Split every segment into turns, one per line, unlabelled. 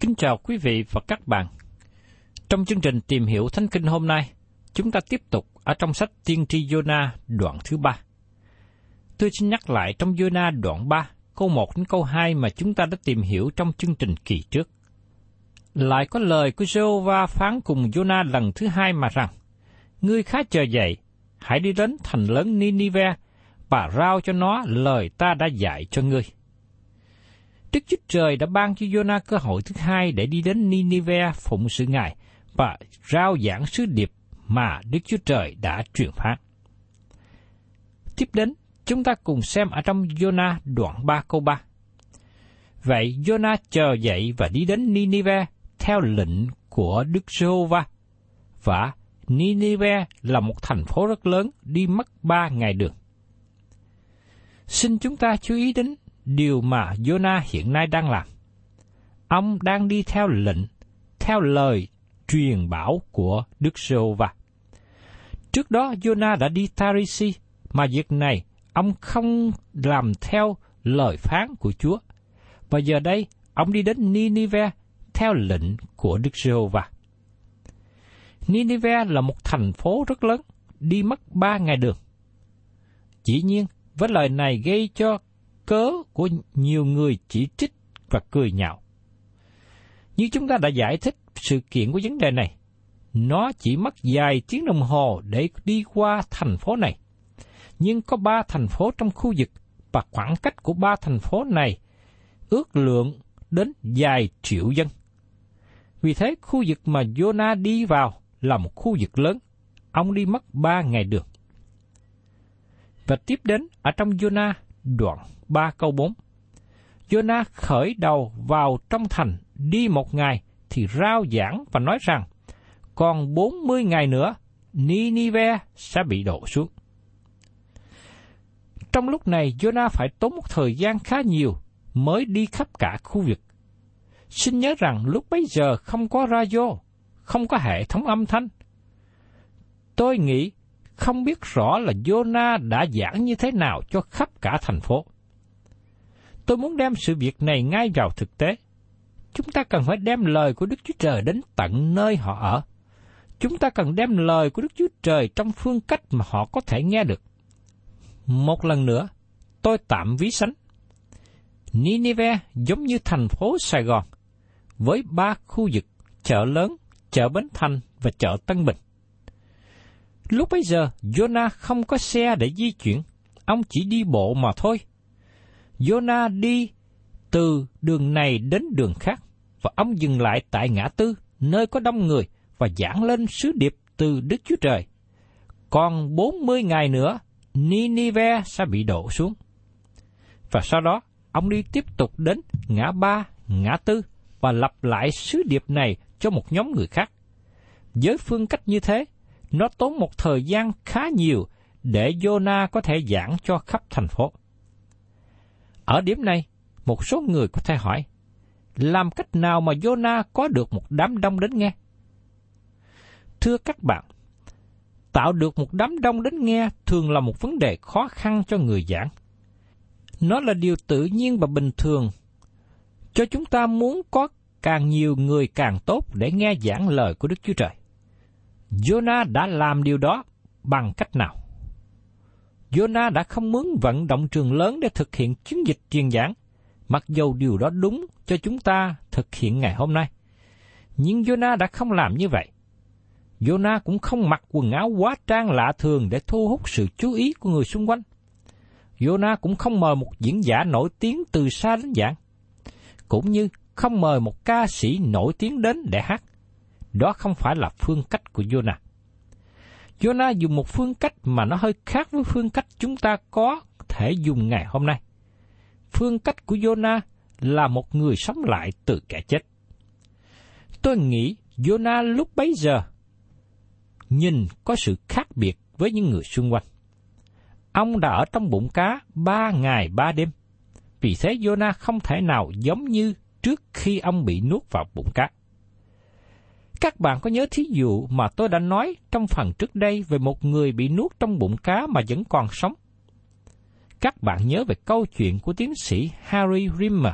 Kính chào quý vị và các bạn. Trong chương trình tìm hiểu Thánh Kinh hôm nay, chúng ta tiếp tục ở trong sách Tiên tri Jonah đoạn thứ ba. Tôi xin nhắc lại trong Jonah đoạn 3, câu 1 đến câu 2 mà chúng ta đã tìm hiểu trong chương trình kỳ trước. Lại có lời của Jehovah phán cùng Jonah lần thứ hai mà rằng, Ngươi khá chờ dậy, hãy đi đến thành lớn Ninive và rao cho nó lời ta đã dạy cho ngươi. Đức Chúa Trời đã ban cho Jonah cơ hội thứ hai để đi đến Ninive phụng sự Ngài và rao giảng sứ điệp mà Đức Chúa Trời đã truyền phát. Tiếp đến, chúng ta cùng xem ở trong Jonah đoạn 3 câu 3. Vậy Jonah chờ dậy và đi đến Ninive theo lệnh của Đức Giê-hô-va. Và Ninive là một thành phố rất lớn, đi mất ba ngày đường. Xin chúng ta chú ý đến điều mà Jonah hiện nay đang làm. Ông đang đi theo lệnh, theo lời truyền bảo của Đức Giê-hô-va. Trước đó Jonah đã đi Tarisi, mà việc này ông không làm theo lời phán của Chúa. Và giờ đây, ông đi đến Ninive theo lệnh của Đức Giê-hô-va. Ninive là một thành phố rất lớn, đi mất ba ngày đường. Dĩ nhiên, với lời này gây cho cớ của nhiều người chỉ trích và cười nhạo. Như chúng ta đã giải thích sự kiện của vấn đề này, nó chỉ mất vài tiếng đồng hồ để đi qua thành phố này. Nhưng có ba thành phố trong khu vực và khoảng cách của ba thành phố này ước lượng đến vài triệu dân. Vì thế, khu vực mà Jonah đi vào là một khu vực lớn. Ông đi mất ba ngày đường. Và tiếp đến ở trong Jonah đoạn 3 câu 4. Jonah khởi đầu vào trong thành đi một ngày thì rao giảng và nói rằng còn 40 ngày nữa Ninive sẽ bị đổ xuống. Trong lúc này Jonah phải tốn một thời gian khá nhiều mới đi khắp cả khu vực. Xin nhớ rằng lúc bấy giờ không có radio, không có hệ thống âm thanh. Tôi nghĩ không biết rõ là Jonah đã giảng như thế nào cho khắp cả thành phố. Tôi muốn đem sự việc này ngay vào thực tế. Chúng ta cần phải đem lời của Đức Chúa Trời đến tận nơi họ ở. Chúng ta cần đem lời của Đức Chúa Trời trong phương cách mà họ có thể nghe được. Một lần nữa, tôi tạm ví sánh. Ninive giống như thành phố Sài Gòn, với ba khu vực chợ lớn, chợ Bến Thành và chợ Tân Bình. Lúc bấy giờ, Jonah không có xe để di chuyển, ông chỉ đi bộ mà thôi. Jonah đi từ đường này đến đường khác, và ông dừng lại tại ngã tư, nơi có đông người, và giảng lên sứ điệp từ Đức Chúa Trời. Còn 40 ngày nữa, Ninive sẽ bị đổ xuống. Và sau đó, ông đi tiếp tục đến ngã ba, ngã tư và lặp lại sứ điệp này cho một nhóm người khác. Với phương cách như thế, nó tốn một thời gian khá nhiều để Jonah có thể giảng cho khắp thành phố. Ở điểm này, một số người có thể hỏi, làm cách nào mà Jonah có được một đám đông đến nghe? Thưa các bạn, tạo được một đám đông đến nghe thường là một vấn đề khó khăn cho người giảng. Nó là điều tự nhiên và bình thường cho chúng ta muốn có càng nhiều người càng tốt để nghe giảng lời của Đức Chúa Trời. Jonah đã làm điều đó bằng cách nào? Jonah đã không mướn vận động trường lớn để thực hiện chiến dịch truyền giảng, mặc dù điều đó đúng cho chúng ta thực hiện ngày hôm nay. Nhưng Jonah đã không làm như vậy. Jonah cũng không mặc quần áo quá trang lạ thường để thu hút sự chú ý của người xung quanh. Jonah cũng không mời một diễn giả nổi tiếng từ xa đến giảng. Cũng như không mời một ca sĩ nổi tiếng đến để hát. Đó không phải là phương cách của Jonah. Jonah dùng một phương cách mà nó hơi khác với phương cách chúng ta có thể dùng ngày hôm nay. Phương cách của Jonah là một người sống lại từ kẻ chết. Tôi nghĩ Jonah lúc bấy giờ nhìn có sự khác biệt với những người xung quanh. Ông đã ở trong bụng cá ba ngày ba đêm. Vì thế Jonah không thể nào giống như trước khi ông bị nuốt vào bụng cá. Các bạn có nhớ thí dụ mà tôi đã nói trong phần trước đây về một người bị nuốt trong bụng cá mà vẫn còn sống? Các bạn nhớ về câu chuyện của tiến sĩ Harry Rimmer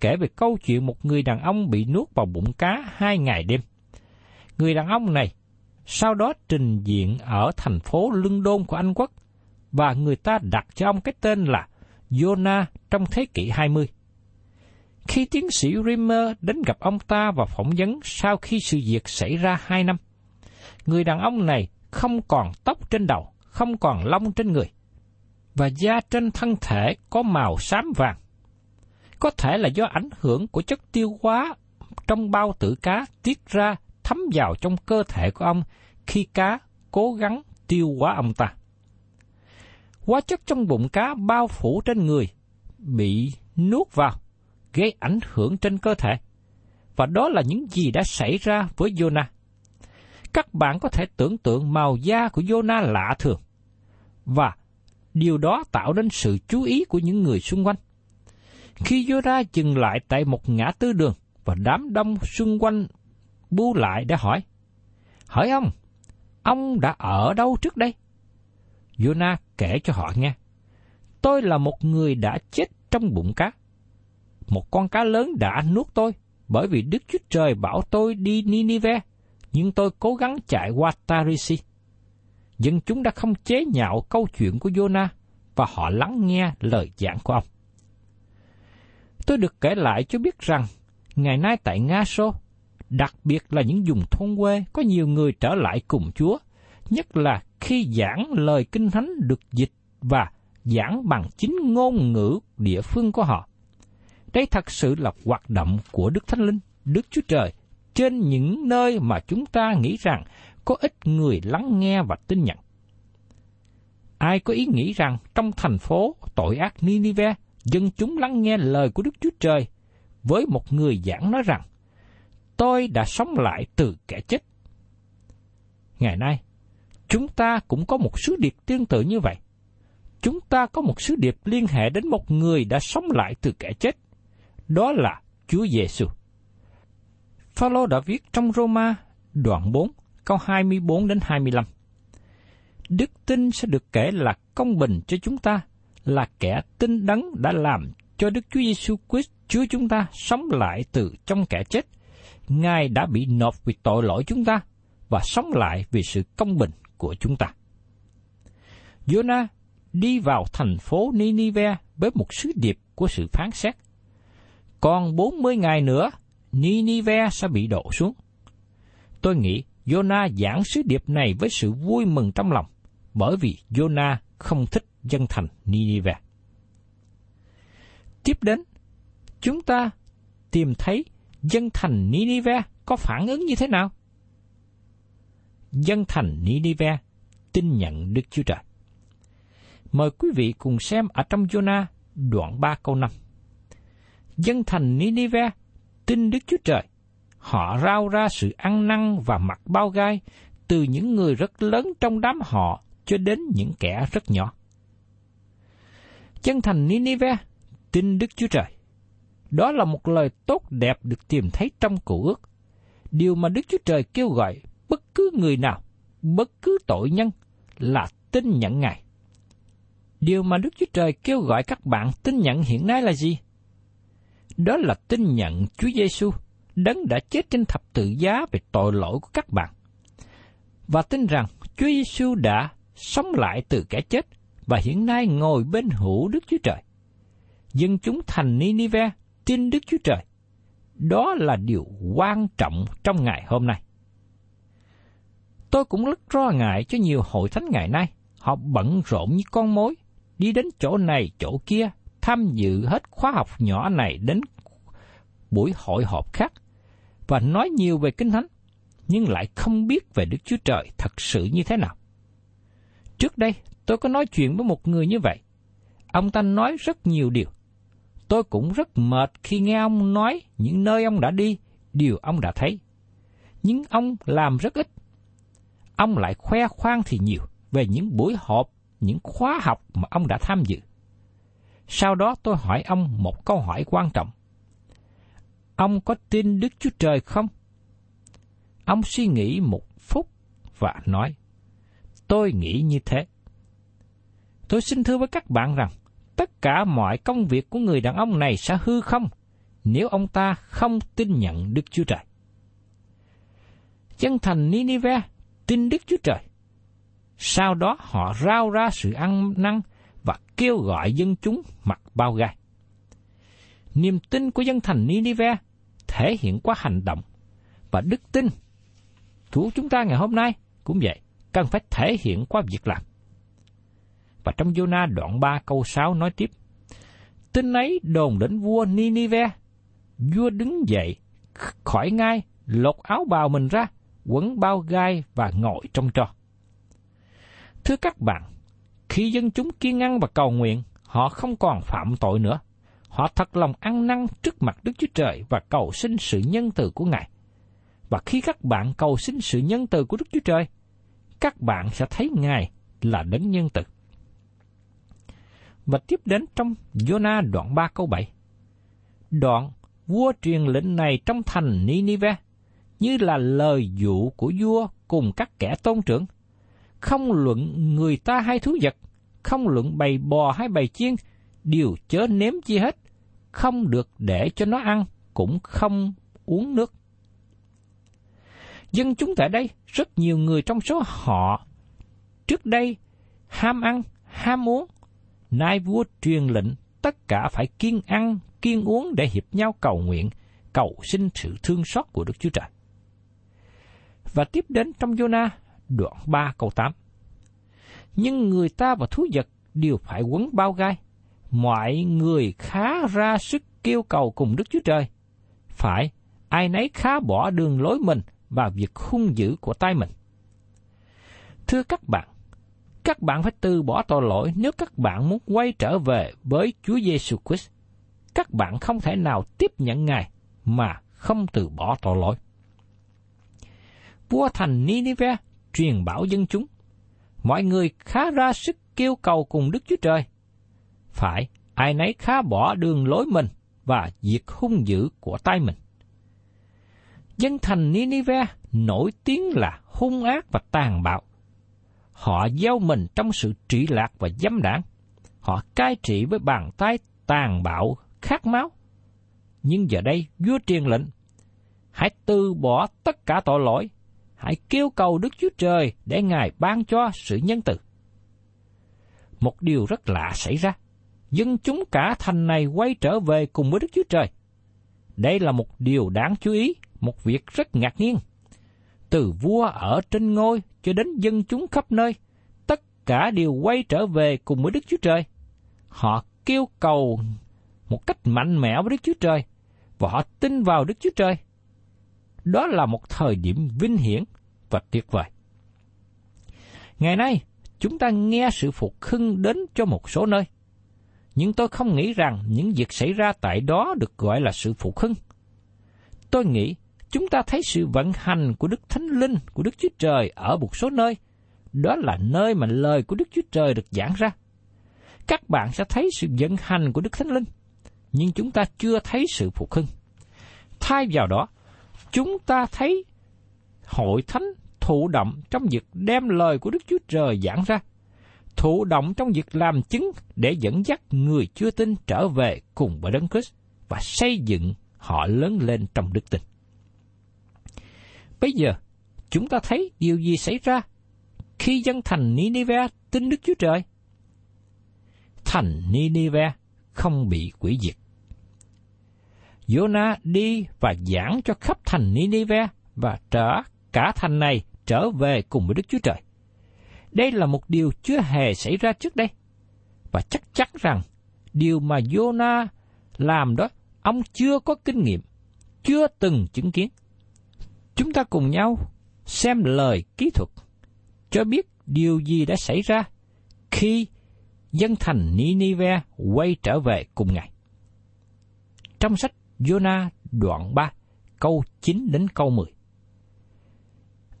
kể về câu chuyện một người đàn ông bị nuốt vào bụng cá hai ngày đêm. Người đàn ông này sau đó trình diện ở thành phố London của Anh Quốc và người ta đặt cho ông cái tên là Jonah trong thế kỷ 20. Khi tiến sĩ Rimmer đến gặp ông ta và phỏng vấn sau khi sự việc xảy ra hai năm, người đàn ông này không còn tóc trên đầu, không còn lông trên người, và da trên thân thể có màu xám vàng. Có thể là do ảnh hưởng của chất tiêu hóa trong bao tử cá tiết ra thấm vào trong cơ thể của ông khi cá cố gắng tiêu hóa ông ta. Hóa chất trong bụng cá bao phủ trên người, bị nuốt vào, gây ảnh hưởng trên cơ thể. Và đó là những gì đã xảy ra với Jonah. Các bạn có thể tưởng tượng màu da của Jonah lạ thường. Và điều đó tạo nên sự chú ý của những người xung quanh. Khi Jonah dừng lại tại một ngã tư đường và đám đông xung quanh bu lại để hỏi. Hỏi ông, ông đã ở đâu trước đây? Jonah kể cho họ nghe. Tôi là một người đã chết trong bụng cá. Một con cá lớn đã nuốt tôi, bởi vì Đức Chúa Trời bảo tôi đi Ninive, nhưng tôi cố gắng chạy qua Tarisi. Dân chúng đã không chế nhạo câu chuyện của Jonah và họ lắng nghe lời giảng của ông. Tôi được kể lại cho biết rằng, ngày nay tại Nga Sô, đặc biệt là những vùng thôn quê có nhiều người trở lại cùng Chúa, nhất là khi giảng lời kinh thánh được dịch và giảng bằng chính ngôn ngữ địa phương của họ. Đây thật sự là hoạt động của Đức Thánh Linh, Đức Chúa Trời, trên những nơi mà chúng ta nghĩ rằng có ít người lắng nghe và tin nhận. Ai có ý nghĩ rằng trong thành phố tội ác Ninive, dân chúng lắng nghe lời của Đức Chúa Trời, với một người giảng nói rằng, tôi đã sống lại từ kẻ chết. Ngày nay, chúng ta cũng có một sứ điệp tương tự như vậy. Chúng ta có một sứ điệp liên hệ đến một người đã sống lại từ kẻ chết. Đó là Chúa Giêsu. Phaolô đã viết trong Roma đoạn 4 câu 24 đến 25. Đức tin sẽ được kể là công bình cho chúng ta, là kẻ tin đấng đã làm cho Đức Chúa Giêsu Christ Chúa chúng ta sống lại từ trong kẻ chết. Ngài đã bị nộp vì tội lỗi chúng ta và sống lại vì sự công bình của chúng ta. Jonah đi vào thành phố Ninive với một sứ điệp của sự phán xét. Còn 40 ngày nữa, Ninive sẽ bị đổ xuống. Tôi nghĩ Jonah giảng sứ điệp này với sự vui mừng trong lòng, bởi vì Jonah không thích dân thành Ninive. Tiếp đến, chúng ta tìm thấy dân thành Ninive có phản ứng như thế nào? Dân thành Ninive tin nhận Đức Chúa Trời. Mời quý vị cùng xem ở trong Jonah đoạn 3 câu 5. Dân thành Ninive tin Đức Chúa Trời. Họ rao ra sự ăn năn và mặc bao gai từ những người rất lớn trong đám họ cho đến những kẻ rất nhỏ. Dân thành Ninive tin Đức Chúa Trời. Đó là một lời tốt đẹp được tìm thấy trong cựu ước. Điều mà Đức Chúa Trời kêu gọi bất cứ người nào, bất cứ tội nhân là tin nhận Ngài. Điều mà Đức Chúa Trời kêu gọi các bạn tin nhận hiện nay là gì? Đó là tin nhận Chúa Giêsu đấng đã chết trên thập tự giá về tội lỗi của các bạn. Và tin rằng Chúa Giêsu đã sống lại từ kẻ chết và hiện nay ngồi bên hữu Đức Chúa Trời. Dân chúng thành Ninive tin Đức Chúa Trời. Đó là điều quan trọng trong ngày hôm nay. Tôi cũng rất lo ngại cho nhiều hội thánh ngày nay. Họ bận rộn như con mối, đi đến chỗ này chỗ kia, tham dự hết khóa học nhỏ này đến buổi hội họp khác, và nói nhiều về Kinh Thánh, nhưng lại không biết về Đức Chúa Trời thật sự như thế nào. Trước đây, tôi có nói chuyện với một người như vậy. Ông ta nói rất nhiều điều. Tôi cũng rất mệt khi nghe ông nói những nơi ông đã đi, điều ông đã thấy. Nhưng ông làm rất ít. Ông lại khoe khoang thì nhiều về những buổi họp, những khóa học mà ông đã tham dự. Sau đó tôi hỏi ông một câu hỏi quan trọng. Ông có tin Đức Chúa Trời không? Ông suy nghĩ một phút và nói, tôi nghĩ như thế. Tôi xin thưa với các bạn rằng, tất cả mọi công việc của người đàn ông này sẽ hư không nếu ông ta không tin nhận Đức Chúa Trời. Dân thành Ninive tin Đức Chúa Trời. Sau đó họ rao ra sự ăn năn và kêu gọi dân chúng mặc bao gai. Niềm tin của dân thành Ninive thể hiện qua hành động và đức tin của chúng ta ngày hôm nay cũng vậy, cần phải thể hiện qua việc làm. Và trong Jonah đoạn 3 câu 6 nói tiếp, Tin ấy đồn đến vua Ninive, vua đứng dậy, khỏi ngai, lột áo bào mình ra, quấn bao gai và ngồi trong trò. Thưa các bạn, khi dân chúng kiên ăn và cầu nguyện, họ không còn phạm tội nữa. Họ thật lòng ăn năn trước mặt Đức Chúa Trời và cầu xin sự nhân từ của Ngài. Và khi các bạn cầu xin sự nhân từ của Đức Chúa Trời, các bạn sẽ thấy Ngài là đấng nhân từ. Và tiếp đến trong Jonah đoạn 3 câu 7. Đoạn vua truyền lệnh này trong thành Ninive như là lời dụ của vua cùng các kẻ tôn trưởng. Không luận người ta hay thú vật, không luận bầy bò hay bầy chiên, đều chớ nếm chi hết, không được để cho nó ăn, cũng không uống nước. Dân chúng tại đây, rất nhiều người trong số họ trước đây ham ăn, ham uống, nay vua truyền lệnh tất cả phải kiên ăn, kiên uống để hiệp nhau cầu nguyện, cầu xin sự thương xót của Đức Chúa Trời. Và tiếp đến trong Jonah đoạn 3 câu 8. Nhưng người ta và thú vật đều phải quấn bao gai. Mọi người khá ra sức kêu cầu cùng Đức Chúa Trời. Phải, ai nấy khá bỏ đường lối mình và việc hung dữ của tay mình. Thưa các bạn, các bạn phải từ bỏ tội lỗi nếu các bạn muốn quay trở về với Chúa Giêsu Christ. Các bạn không thể nào tiếp nhận Ngài mà không từ bỏ tội lỗi vua thành Ninive truyền bảo dân chúng. Mọi người khá ra sức kêu cầu cùng Đức Chúa Trời. Phải, ai nấy khá bỏ đường lối mình và diệt hung dữ của tay mình. Dân thành Ninive nổi tiếng là hung ác và tàn bạo. Họ gieo mình trong sự trị lạc và dâm đảng. Họ cai trị với bàn tay tàn bạo, khát máu. Nhưng giờ đây, vua truyền lệnh, hãy từ bỏ tất cả tội lỗi hãy kêu cầu Đức Chúa Trời để Ngài ban cho sự nhân từ. Một điều rất lạ xảy ra, dân chúng cả thành này quay trở về cùng với Đức Chúa Trời. Đây là một điều đáng chú ý, một việc rất ngạc nhiên. từ vua ở trên ngôi cho đến dân chúng khắp nơi, tất cả đều quay trở về cùng với Đức Chúa Trời. Họ kêu cầu một cách mạnh mẽ với Đức Chúa Trời, và họ tin vào Đức Chúa Trời. Đó là một thời điểm vinh hiển và tuyệt vời. Ngày nay, chúng ta nghe sự phục hưng đến cho một số nơi. Nhưng tôi không nghĩ rằng những việc xảy ra tại đó được gọi là sự phục hưng. Tôi nghĩ chúng ta thấy sự vận hành của Đức Thánh Linh của Đức Chúa Trời ở một số nơi. Đó là nơi mà lời của Đức Chúa Trời được giảng ra. Các bạn sẽ thấy sự vận hành của Đức Thánh Linh, nhưng chúng ta chưa thấy sự phục hưng. Thay vào đó, chúng ta thấy hội thánh thụ động trong việc đem lời của Đức Chúa Trời giảng ra, thụ động trong việc làm chứng để dẫn dắt người chưa tin trở về cùng với Đấng Christ và xây dựng họ lớn lên trong đức tin. Bây giờ, chúng ta thấy điều gì xảy ra khi dân thành Nineveh tin Đức Chúa Trời? Thành Nineveh không bị quỷ diệt. Jonah đi và giảng cho khắp thành Nineveh và trở cả thành này trở về cùng với Đức Chúa Trời. Đây là một điều chưa hề xảy ra trước đây. Và chắc chắn rằng điều mà Jonah làm đó, ông chưa có kinh nghiệm, chưa từng chứng kiến. Chúng ta cùng nhau xem lời kỹ thuật, cho biết điều gì đã xảy ra khi dân thành Ninive quay trở về cùng Ngài. Trong sách Jonah đoạn 3, câu 9 đến câu 10.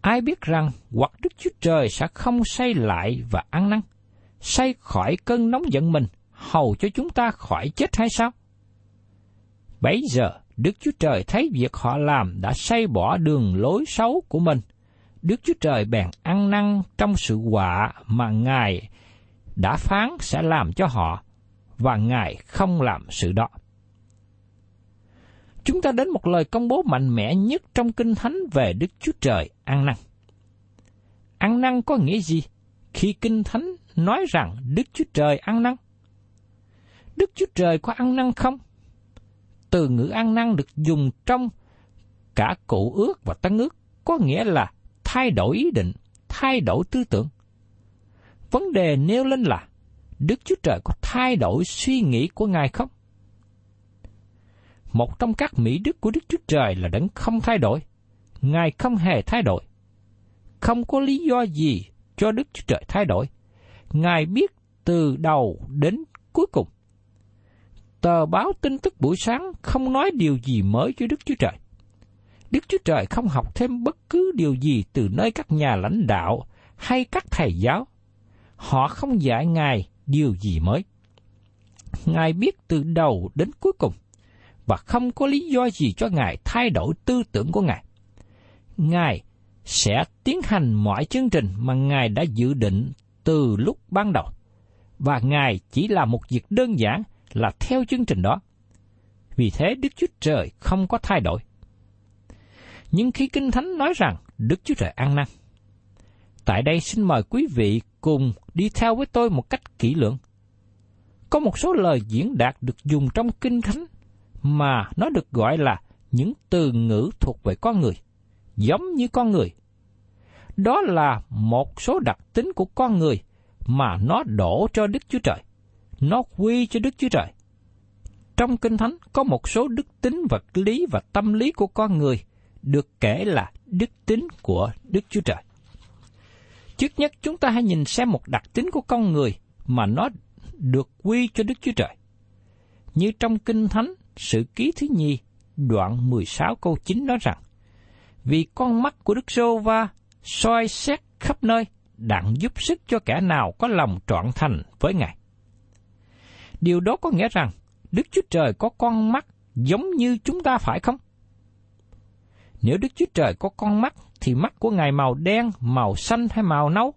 Ai biết rằng hoặc Đức Chúa Trời sẽ không say lại và ăn năn, say khỏi cơn nóng giận mình, hầu cho chúng ta khỏi chết hay sao? Bấy giờ, Đức Chúa Trời thấy việc họ làm đã say bỏ đường lối xấu của mình. Đức Chúa Trời bèn ăn năn trong sự họa mà Ngài đã phán sẽ làm cho họ, và Ngài không làm sự đó. Chúng ta đến một lời công bố mạnh mẽ nhất trong Kinh Thánh về Đức Chúa Trời ăn năn. Ăn năn có nghĩa gì khi Kinh Thánh nói rằng Đức Chúa Trời ăn năn? Đức Chúa Trời có ăn năn không? Từ ngữ ăn năn được dùng trong cả cụ ước và tân ước, có nghĩa là thay đổi ý định, thay đổi tư tưởng. Vấn đề nêu lên là Đức Chúa Trời có thay đổi suy nghĩ của Ngài không? Một trong các mỹ đức của Đức Chúa Trời là đấng không thay đổi. Ngài không hề thay đổi. Không có lý do gì cho Đức Chúa Trời thay đổi. Ngài biết từ đầu đến cuối cùng. Tờ báo tin tức buổi sáng không nói điều gì mới cho Đức Chúa Trời. Đức Chúa Trời không học thêm bất cứ điều gì từ nơi các nhà lãnh đạo hay các thầy giáo. Họ không dạy Ngài điều gì mới. Ngài biết từ đầu đến cuối cùng và không có lý do gì cho Ngài thay đổi tư tưởng của Ngài. Ngài sẽ tiến hành mọi chương trình mà Ngài đã dự định từ lúc ban đầu. Và Ngài chỉ là một việc đơn giản là theo chương trình đó. Vì thế Đức Chúa Trời không có thay đổi. Nhưng khi Kinh Thánh nói rằng Đức Chúa Trời ăn năn, tại đây xin mời quý vị cùng đi theo với tôi một cách kỹ lưỡng. Có một số lời diễn đạt được dùng trong Kinh Thánh mà nó được gọi là những từ ngữ thuộc về con người, giống như con người. Đó là một số đặc tính của con người mà nó đổ cho Đức Chúa Trời. Nó quy cho Đức Chúa Trời. Trong Kinh Thánh có một số đức tính vật lý và tâm lý của con người được kể là đức tính của Đức Chúa Trời. Trước nhất chúng ta hãy nhìn xem một đặc tính của con người mà nó được quy cho Đức Chúa Trời. Như trong Kinh Thánh sự ký thứ nhì, đoạn 16 câu 9 nói rằng, Vì con mắt của Đức Sô Va soi xét khắp nơi, đặng giúp sức cho kẻ nào có lòng trọn thành với Ngài. Điều đó có nghĩa rằng, Đức Chúa Trời có con mắt giống như chúng ta phải không? Nếu Đức Chúa Trời có con mắt, thì mắt của Ngài màu đen, màu xanh hay màu nâu?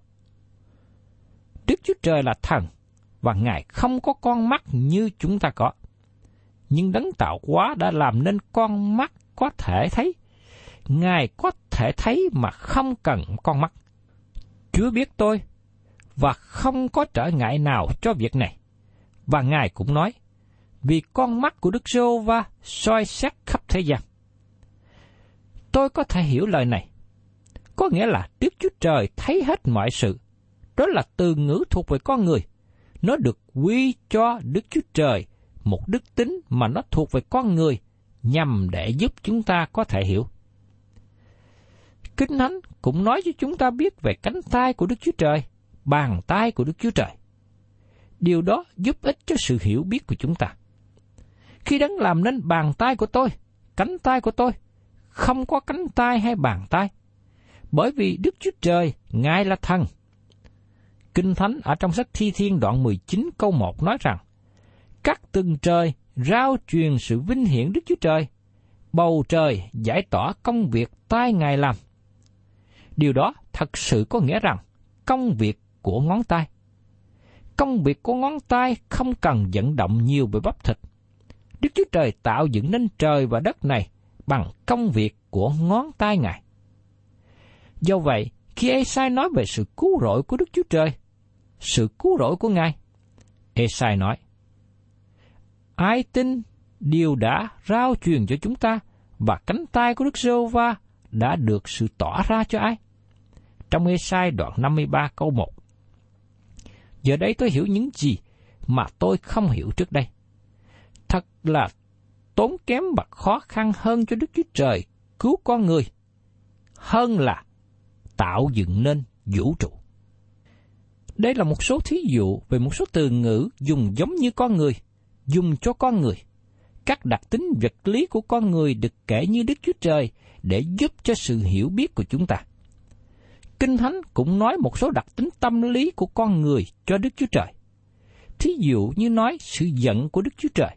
Đức Chúa Trời là thần, và Ngài không có con mắt như chúng ta có nhưng đấng tạo hóa đã làm nên con mắt có thể thấy. Ngài có thể thấy mà không cần con mắt. Chúa biết tôi, và không có trở ngại nào cho việc này. Và Ngài cũng nói, vì con mắt của Đức Giô va soi xét khắp thế gian. Tôi có thể hiểu lời này. có nghĩa là Đức Chúa Trời thấy hết mọi sự. Đó là từ ngữ thuộc về con người. Nó được quy cho Đức Chúa Trời một đức tính mà nó thuộc về con người nhằm để giúp chúng ta có thể hiểu. Kinh Thánh cũng nói cho chúng ta biết về cánh tay của Đức Chúa Trời, bàn tay của Đức Chúa Trời. Điều đó giúp ích cho sự hiểu biết của chúng ta. Khi đấng làm nên bàn tay của tôi, cánh tay của tôi, không có cánh tay hay bàn tay. Bởi vì Đức Chúa Trời, Ngài là thần. Kinh Thánh ở trong sách Thi Thiên đoạn 19 câu 1 nói rằng, các tầng trời rao truyền sự vinh hiển Đức Chúa Trời, bầu trời giải tỏa công việc tay Ngài làm. Điều đó thật sự có nghĩa rằng công việc của ngón tay. Công việc của ngón tay không cần vận động nhiều về bắp thịt. Đức Chúa Trời tạo dựng nên trời và đất này bằng công việc của ngón tay Ngài. Do vậy, khi Esai nói về sự cứu rỗi của Đức Chúa Trời, sự cứu rỗi của Ngài, Esai nói, Ai tin điều đã rao truyền cho chúng ta và cánh tay của Đức giê va đã được sự tỏ ra cho ai? Trong ê-sai đoạn 53 câu 1. Giờ đây tôi hiểu những gì mà tôi không hiểu trước đây. Thật là tốn kém và khó khăn hơn cho Đức Chúa Trời cứu con người, hơn là tạo dựng nên vũ trụ. Đây là một số thí dụ về một số từ ngữ dùng giống như con người, dùng cho con người. Các đặc tính vật lý của con người được kể như Đức Chúa Trời để giúp cho sự hiểu biết của chúng ta. Kinh Thánh cũng nói một số đặc tính tâm lý của con người cho Đức Chúa Trời. Thí dụ như nói sự giận của Đức Chúa Trời.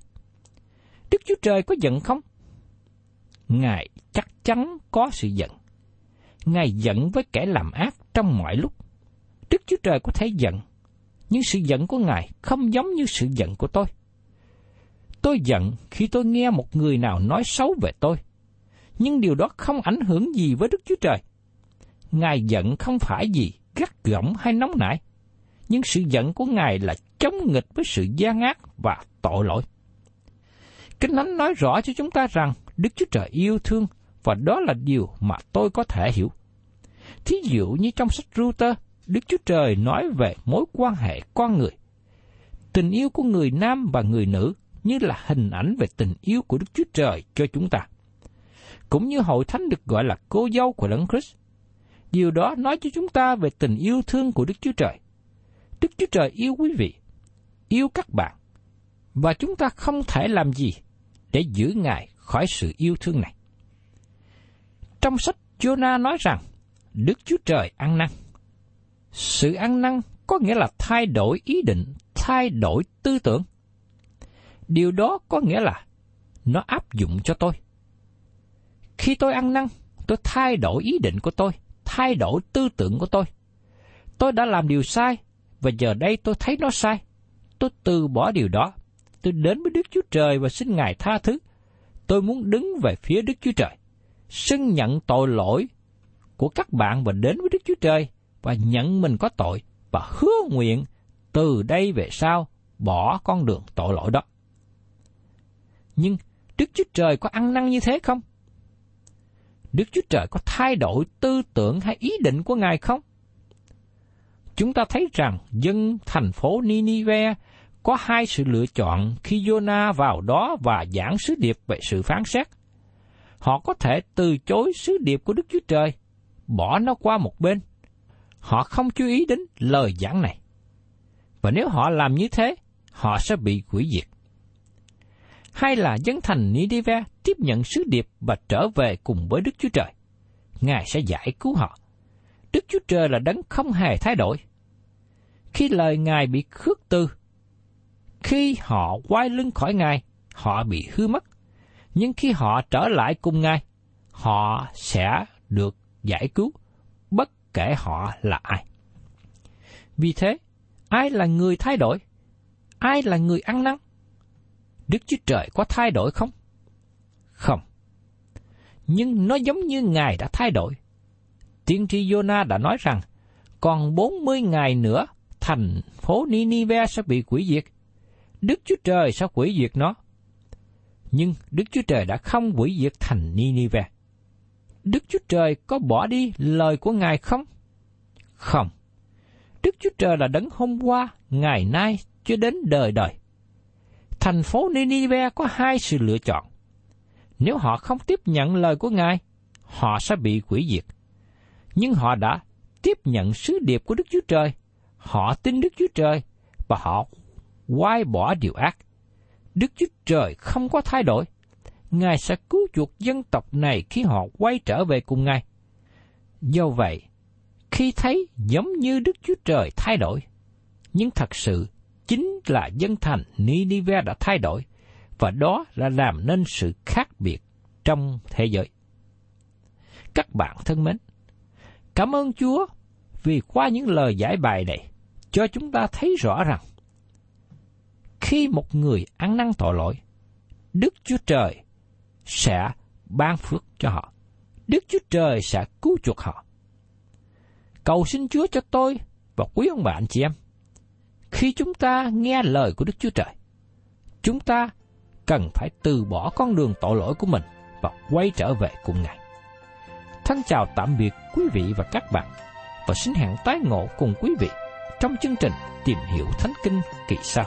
Đức Chúa Trời có giận không? Ngài chắc chắn có sự giận. Ngài giận với kẻ làm ác trong mọi lúc. Đức Chúa Trời có thể giận, nhưng sự giận của Ngài không giống như sự giận của tôi. Tôi giận khi tôi nghe một người nào nói xấu về tôi, nhưng điều đó không ảnh hưởng gì với Đức Chúa Trời. Ngài giận không phải gì gắt gỏng hay nóng nảy, nhưng sự giận của Ngài là chống nghịch với sự gian ác và tội lỗi. Kinh Thánh nói rõ cho chúng ta rằng Đức Chúa Trời yêu thương và đó là điều mà tôi có thể hiểu. Thí dụ như trong sách Router, Đức Chúa Trời nói về mối quan hệ con người. Tình yêu của người nam và người nữ như là hình ảnh về tình yêu của Đức Chúa Trời cho chúng ta. Cũng như hội thánh được gọi là cô dâu của Đấng Christ. Điều đó nói cho chúng ta về tình yêu thương của Đức Chúa Trời. Đức Chúa Trời yêu quý vị, yêu các bạn, và chúng ta không thể làm gì để giữ Ngài khỏi sự yêu thương này. Trong sách Jonah nói rằng, Đức Chúa Trời ăn năn. Sự ăn năn có nghĩa là thay đổi ý định, thay đổi tư tưởng. Điều đó có nghĩa là nó áp dụng cho tôi. Khi tôi ăn năn, tôi thay đổi ý định của tôi, thay đổi tư tưởng của tôi. Tôi đã làm điều sai, và giờ đây tôi thấy nó sai. Tôi từ bỏ điều đó. Tôi đến với Đức Chúa Trời và xin Ngài tha thứ. Tôi muốn đứng về phía Đức Chúa Trời xưng nhận tội lỗi của các bạn và đến với Đức Chúa Trời và nhận mình có tội và hứa nguyện từ đây về sau bỏ con đường tội lỗi đó. Nhưng Đức Chúa Trời có ăn năn như thế không? Đức Chúa Trời có thay đổi tư tưởng hay ý định của Ngài không? Chúng ta thấy rằng dân thành phố Ninive có hai sự lựa chọn khi Jonah vào đó và giảng sứ điệp về sự phán xét – họ có thể từ chối sứ điệp của Đức Chúa Trời, bỏ nó qua một bên. Họ không chú ý đến lời giảng này. Và nếu họ làm như thế, họ sẽ bị quỷ diệt. Hay là dân thành Nidive tiếp nhận sứ điệp và trở về cùng với Đức Chúa Trời. Ngài sẽ giải cứu họ. Đức Chúa Trời là đấng không hề thay đổi. Khi lời Ngài bị khước từ, khi họ quay lưng khỏi Ngài, họ bị hư mất nhưng khi họ trở lại cùng Ngài, họ sẽ được giải cứu, bất kể họ là ai. Vì thế, ai là người thay đổi? Ai là người ăn năn? Đức Chúa Trời có thay đổi không? Không. Nhưng nó giống như Ngài đã thay đổi. Tiên tri Jonah đã nói rằng, còn 40 ngày nữa, thành phố Ninive sẽ bị quỷ diệt. Đức Chúa Trời sẽ quỷ diệt nó nhưng Đức Chúa Trời đã không quỷ diệt thành Ninive. Đức Chúa Trời có bỏ đi lời của Ngài không? Không. Đức Chúa Trời là đấng hôm qua, ngày nay, cho đến đời đời. Thành phố Ninive có hai sự lựa chọn. Nếu họ không tiếp nhận lời của Ngài, họ sẽ bị quỷ diệt. Nhưng họ đã tiếp nhận sứ điệp của Đức Chúa Trời. Họ tin Đức Chúa Trời và họ quay bỏ điều ác. Đức Chúa Trời không có thay đổi. Ngài sẽ cứu chuộc dân tộc này khi họ quay trở về cùng Ngài. Do vậy, khi thấy giống như Đức Chúa Trời thay đổi, nhưng thật sự chính là dân thành Ninive đã thay đổi, và đó là làm nên sự khác biệt trong thế giới. Các bạn thân mến, cảm ơn Chúa vì qua những lời giải bài này cho chúng ta thấy rõ rằng khi một người ăn năn tội lỗi, Đức Chúa Trời sẽ ban phước cho họ. Đức Chúa Trời sẽ cứu chuộc họ. Cầu xin Chúa cho tôi và quý ông bà anh chị em. Khi chúng ta nghe lời của Đức Chúa Trời, chúng ta cần phải từ bỏ con đường tội lỗi của mình và quay trở về cùng Ngài. Thân chào tạm biệt quý vị và các bạn và xin hẹn tái ngộ cùng quý vị trong chương trình Tìm hiểu Thánh Kinh kỳ sau.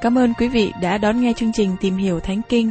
Cảm ơn quý vị đã đón nghe chương trình Tìm hiểu Thánh Kinh.